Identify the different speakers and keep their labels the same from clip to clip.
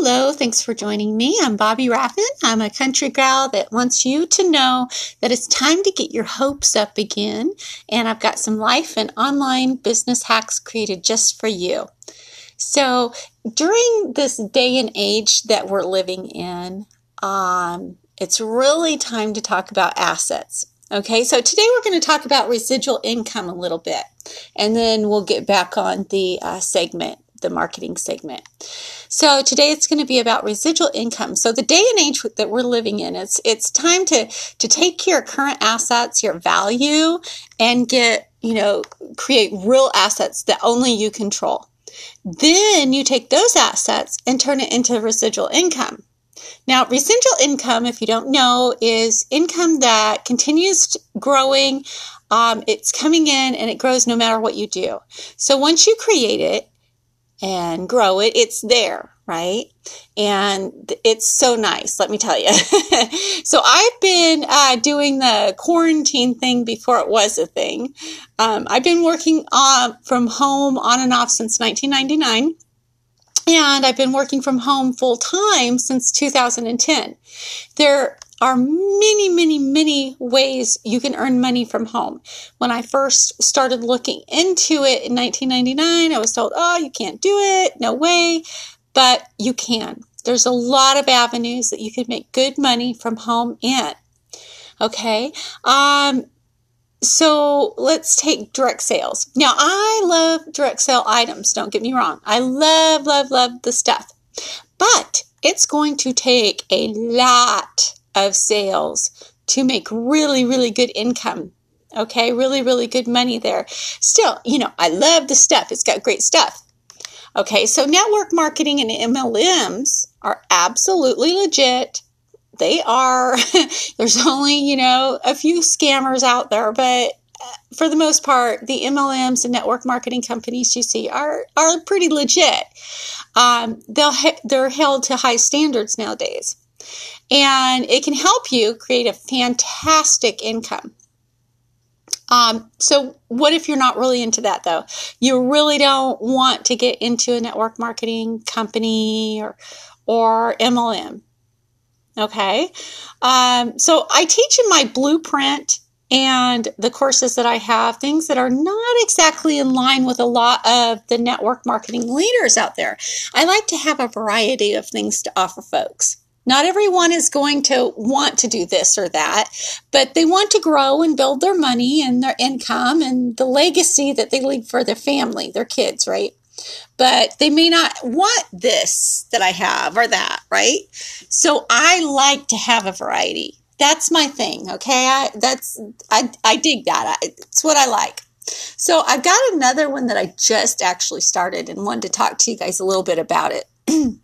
Speaker 1: Hello, thanks for joining me. I'm Bobbi Raffin. I'm a country gal that wants you to know that it's time to get your hopes up again. And I've got some life and online business hacks created just for you. So, during this day and age that we're living in, um, it's really time to talk about assets. Okay, so today we're going to talk about residual income a little bit, and then we'll get back on the uh, segment the marketing segment. So today it's going to be about residual income. So the day and age that we're living in, it's it's time to to take your current assets, your value, and get you know create real assets that only you control. Then you take those assets and turn it into residual income. Now, residual income, if you don't know, is income that continues growing. Um, it's coming in and it grows no matter what you do. So once you create it, and grow it, it's there, right? And it's so nice, let me tell you. so I've been uh, doing the quarantine thing before it was a thing. Um, I've been working on, from home on and off since 1999. And I've been working from home full time since 2010. There are many, many, many ways you can earn money from home. When I first started looking into it in 1999, I was told, oh, you can't do it, no way, but you can. There's a lot of avenues that you can make good money from home in. Okay. Um, so let's take direct sales. Now, I love direct sale items. Don't get me wrong. I love, love, love the stuff, but it's going to take a lot of sales to make really, really good income. Okay, really, really good money there. Still, you know, I love the stuff, it's got great stuff. Okay, so network marketing and MLMs are absolutely legit. They are, there's only, you know, a few scammers out there, but uh, for the most part, the MLMs and network marketing companies you see are are pretty legit. Um, they'll they're held to high standards nowadays and it can help you create a fantastic income. Um, so, what if you're not really into that though? You really don't want to get into a network marketing company or or MLM. Okay, um, so I teach in my blueprint and the courses that I have things that are not exactly in line with a lot of the network marketing leaders out there. I like to have a variety of things to offer folks. Not everyone is going to want to do this or that, but they want to grow and build their money and their income and the legacy that they leave for their family, their kids, right? But they may not want this that I have or that, right? So I like to have a variety. That's my thing, okay? I, that's I I dig that. I, it's what I like. So I've got another one that I just actually started and wanted to talk to you guys a little bit about it.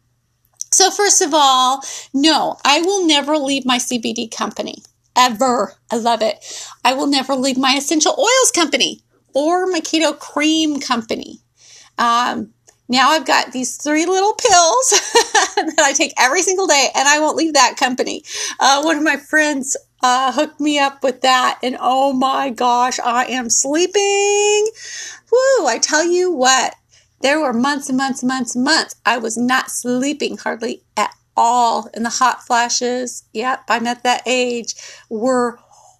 Speaker 1: So, first of all, no, I will never leave my CBD company ever. I love it. I will never leave my essential oils company or my keto cream company. Um, now I've got these three little pills that I take every single day, and I won't leave that company. Uh, one of my friends uh, hooked me up with that, and oh my gosh, I am sleeping. Woo! I tell you what, there were months and months and months and months. I was not sleeping hardly at all. And the hot flashes, yep, I'm at that age, were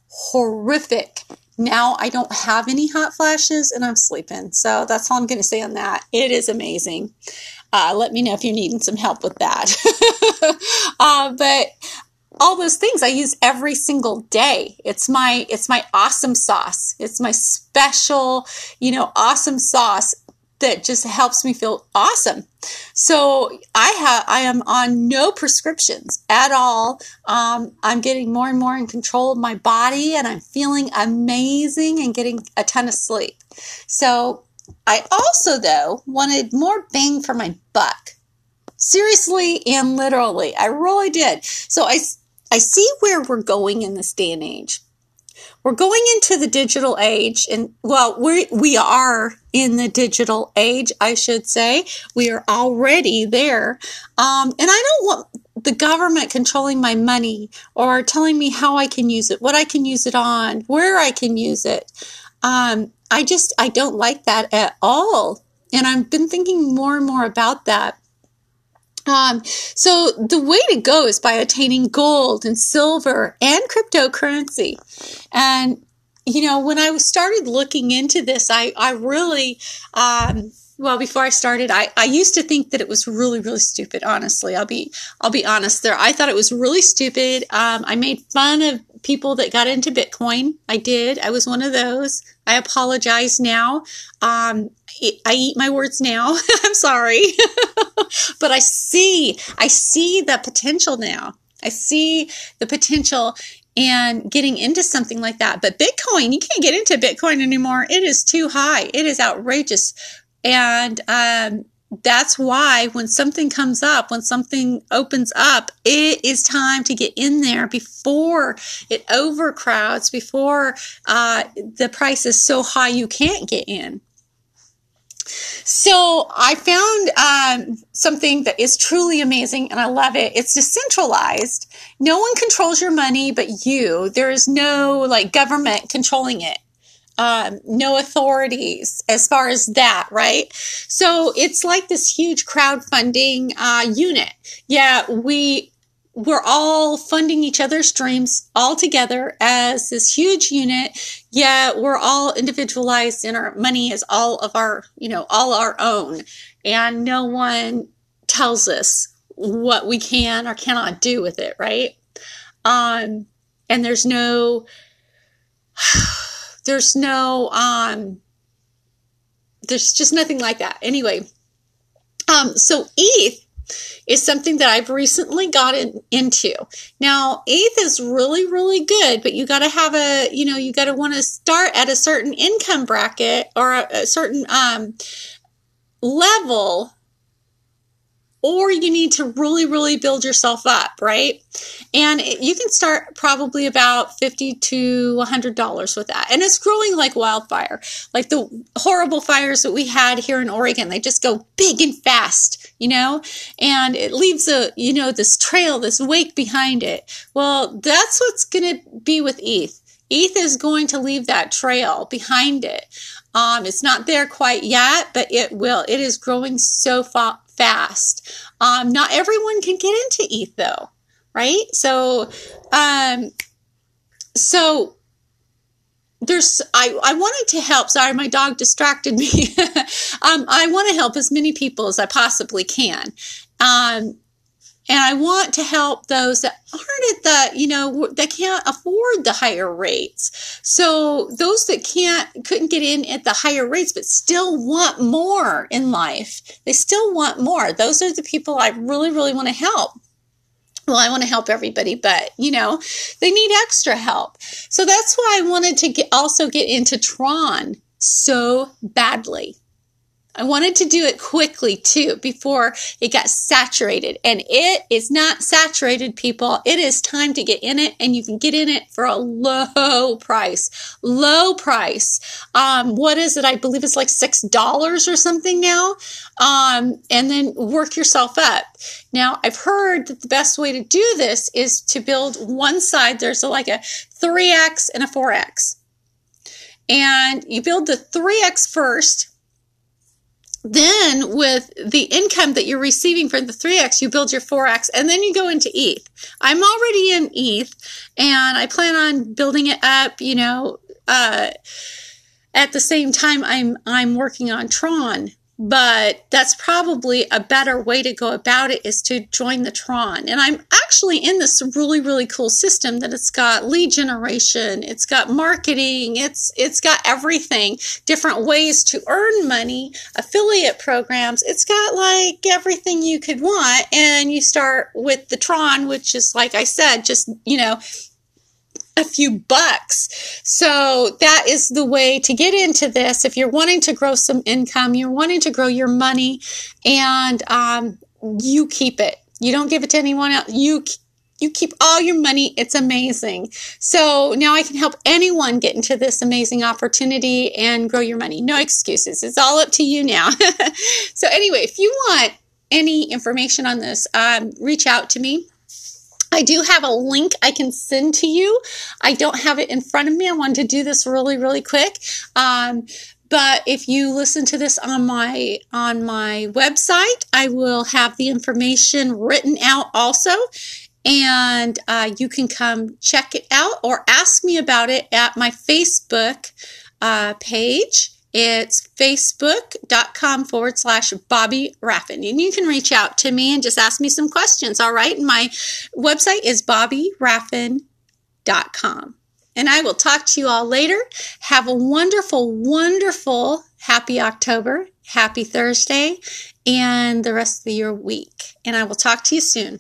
Speaker 1: horrific. Now I don't have any hot flashes and I'm sleeping. So that's all I'm going to say on that. It is amazing. Uh, let me know if you're needing some help with that. uh, but all those things I use every single day. It's my it's my awesome sauce. It's my special, you know, awesome sauce that just helps me feel awesome. So I have I am on no prescriptions at all. Um, I'm getting more and more in control of my body, and I'm feeling amazing and getting a ton of sleep. So I also though wanted more bang for my buck. Seriously and literally, I really did. So I I see where we're going in this day and age. We're going into the digital age and well, we we are in the digital age, I should say. We are already there. Um, and I don't want the government controlling my money or telling me how I can use it, what I can use it on, where I can use it. Um, I just, I don't like that at all. And I've been thinking more and more about that. Um, so the way to go is by attaining gold and silver and cryptocurrency. And, you know, when I started looking into this, I, I really, um, well, before I started, I, I used to think that it was really, really stupid. Honestly, I'll be, I'll be honest there. I thought it was really stupid. Um, I made fun of people that got into Bitcoin. I did. I was one of those. I apologize now. Um, I eat my words now. I'm sorry. but I see, I see the potential now. I see the potential and getting into something like that. But Bitcoin, you can't get into Bitcoin anymore. It is too high. It is outrageous. And um, that's why when something comes up, when something opens up, it is time to get in there before it overcrowds, before uh, the price is so high you can't get in. So I found um, something that is truly amazing and I love it. It's decentralized. No one controls your money but you. There is no like government controlling it um, no authorities as far as that, right? So it's like this huge crowdfunding uh, unit. Yeah, we we're all funding each other's dreams all together as this huge unit. yet we're all individualized and our money is all of our, you know, all our own. And no one tells us what we can or cannot do with it, right? Um, and there's no there's no, um, there's just nothing like that. Anyway, um, so ETH is something that I've recently gotten into. Now, ETH is really, really good, but you got to have a, you know, you got to want to start at a certain income bracket or a, a certain um, level or you need to really, really build yourself up, right? And you can start probably about 50 to $100 with that. And it's growing like wildfire. Like the horrible fires that we had here in Oregon, they just go big and fast, you know? And it leaves a, you know, this trail, this wake behind it. Well, that's what's going to be with ETH. ETH is going to leave that trail behind it. Um, it's not there quite yet, but it will. It is growing so fa- fast. Um, not everyone can get into ETH though, right? So, um, so there's I, I wanted to help sorry my dog distracted me um, i want to help as many people as i possibly can um, and I want to help those that aren't at the, you know, that can't afford the higher rates. So those that can't, couldn't get in at the higher rates, but still want more in life. They still want more. Those are the people I really, really want to help. Well, I want to help everybody, but you know, they need extra help. So that's why I wanted to get, also get into Tron so badly. I wanted to do it quickly too before it got saturated. And it is not saturated, people. It is time to get in it and you can get in it for a low price. Low price. Um, what is it? I believe it's like $6 or something now. Um, and then work yourself up. Now, I've heard that the best way to do this is to build one side. There's like a 3X and a 4X. And you build the 3X first then with the income that you're receiving from the 3x you build your 4x and then you go into eth i'm already in eth and i plan on building it up you know uh, at the same time i'm i'm working on tron but that's probably a better way to go about it is to join the Tron. And I'm actually in this really, really cool system that it's got lead generation, it's got marketing, it's it's got everything, different ways to earn money, affiliate programs. It's got like everything you could want. And you start with the Tron, which is like I said, just you know, a few bucks. So that is the way to get into this. If you're wanting to grow some income, you're wanting to grow your money, and um, you keep it. You don't give it to anyone else. You you keep all your money. It's amazing. So now I can help anyone get into this amazing opportunity and grow your money. No excuses. It's all up to you now. so anyway, if you want any information on this, um, reach out to me. I do have a link I can send to you. I don't have it in front of me. I wanted to do this really, really quick. Um, but if you listen to this on my on my website, I will have the information written out also, and uh, you can come check it out or ask me about it at my Facebook uh, page. It's facebook.com forward slash Bobbi Raffin. And you can reach out to me and just ask me some questions. All right. And my website is bobbiraffin.com. And I will talk to you all later. Have a wonderful, wonderful happy October, happy Thursday, and the rest of your week. And I will talk to you soon.